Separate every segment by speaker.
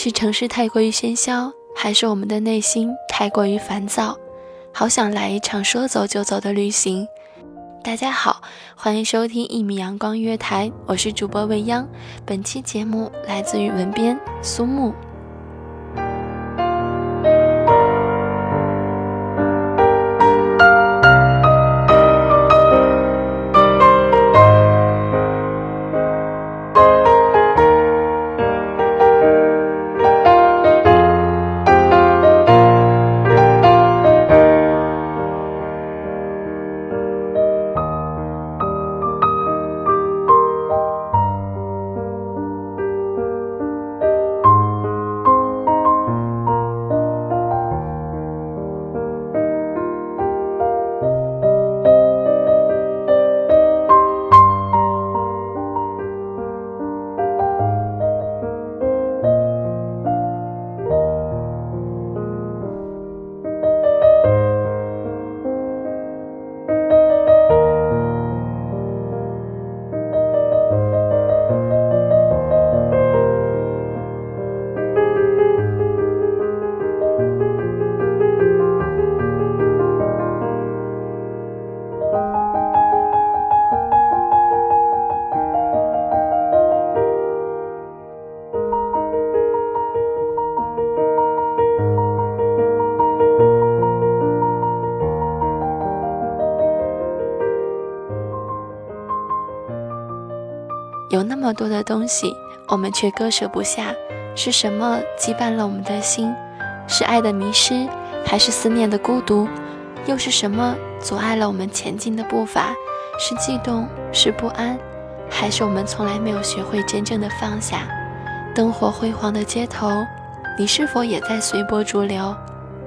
Speaker 1: 是城市太过于喧嚣，还是我们的内心太过于烦躁？好想来一场说走就走的旅行。大家好，欢迎收听一米阳光月台，我是主播未央。本期节目来自于文编苏木。么多的东西，我们却割舍不下，是什么羁绊了我们的心？是爱的迷失，还是思念的孤独？又是什么阻碍了我们前进的步伐？是悸动，是不安，还是我们从来没有学会真正的放下？灯火辉煌的街头，你是否也在随波逐流？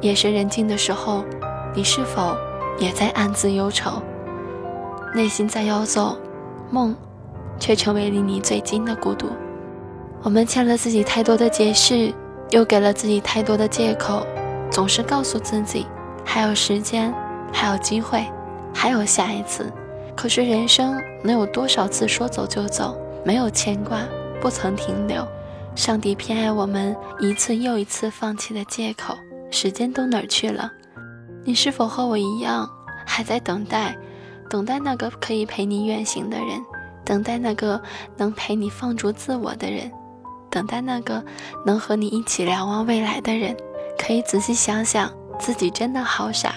Speaker 1: 夜深人静的时候，你是否也在暗自忧愁？内心在游走，梦。却成为离你最近的孤独。我们欠了自己太多的解释，又给了自己太多的借口，总是告诉自己还有时间，还有机会，还有下一次。可是人生能有多少次说走就走，没有牵挂，不曾停留？上帝偏爱我们一次又一次放弃的借口，时间都哪儿去了？你是否和我一样，还在等待，等待那个可以陪你远行的人？等待那个能陪你放逐自我的人，等待那个能和你一起瞭望未来的人。可以仔细想想，自己真的好傻，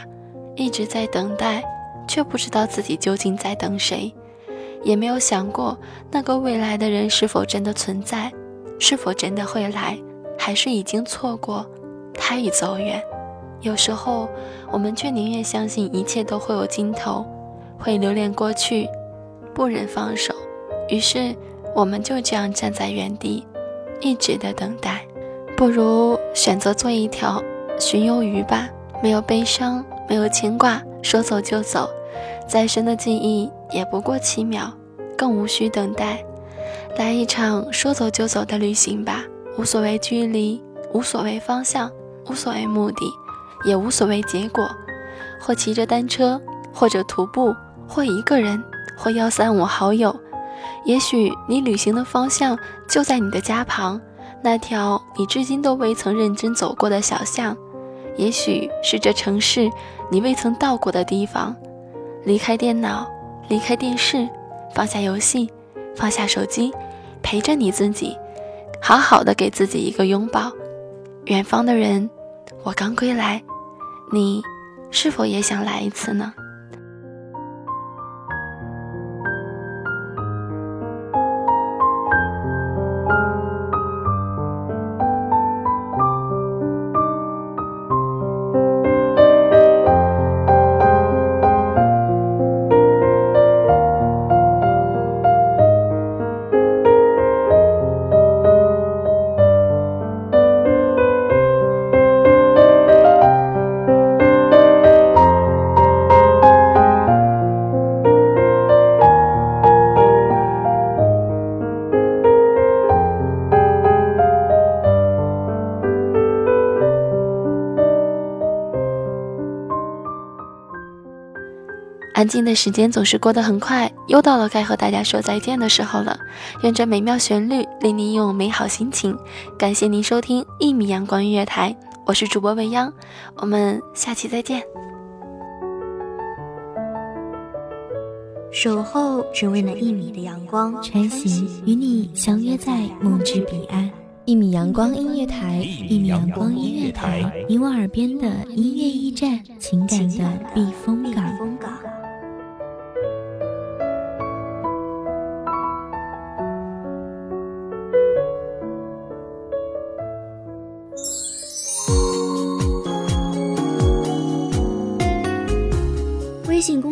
Speaker 1: 一直在等待，却不知道自己究竟在等谁，也没有想过那个未来的人是否真的存在，是否真的会来，还是已经错过，他已走远。有时候，我们却宁愿相信一切都会有尽头，会留恋过去。不忍放手，于是我们就这样站在原地，一直的等待。不如选择做一条巡游鱼吧，没有悲伤，没有牵挂，说走就走。再深的记忆也不过七秒，更无需等待。来一场说走就走的旅行吧，无所谓距离，无所谓方向，无所谓目的，也无所谓结果。或骑着单车，或者徒步，或一个人。或幺三五好友，也许你旅行的方向就在你的家旁，那条你至今都未曾认真走过的小巷；也许是这城市你未曾到过的地方。离开电脑，离开电视，放下游戏，放下手机，陪着你自己，好好的给自己一个拥抱。远方的人，我刚归来，你是否也想来一次呢？安静的时间总是过得很快，又到了该和大家说再见的时候了。愿这美妙旋律令您拥有美好心情。感谢您收听一米阳光音乐台，我是主播未央，我们下期再见。
Speaker 2: 守候只为那一米的阳光，
Speaker 3: 穿行与你相约在梦之彼岸。一米阳光音乐台，一米阳光音乐台，你我耳边的音乐驿站，情感的避风港。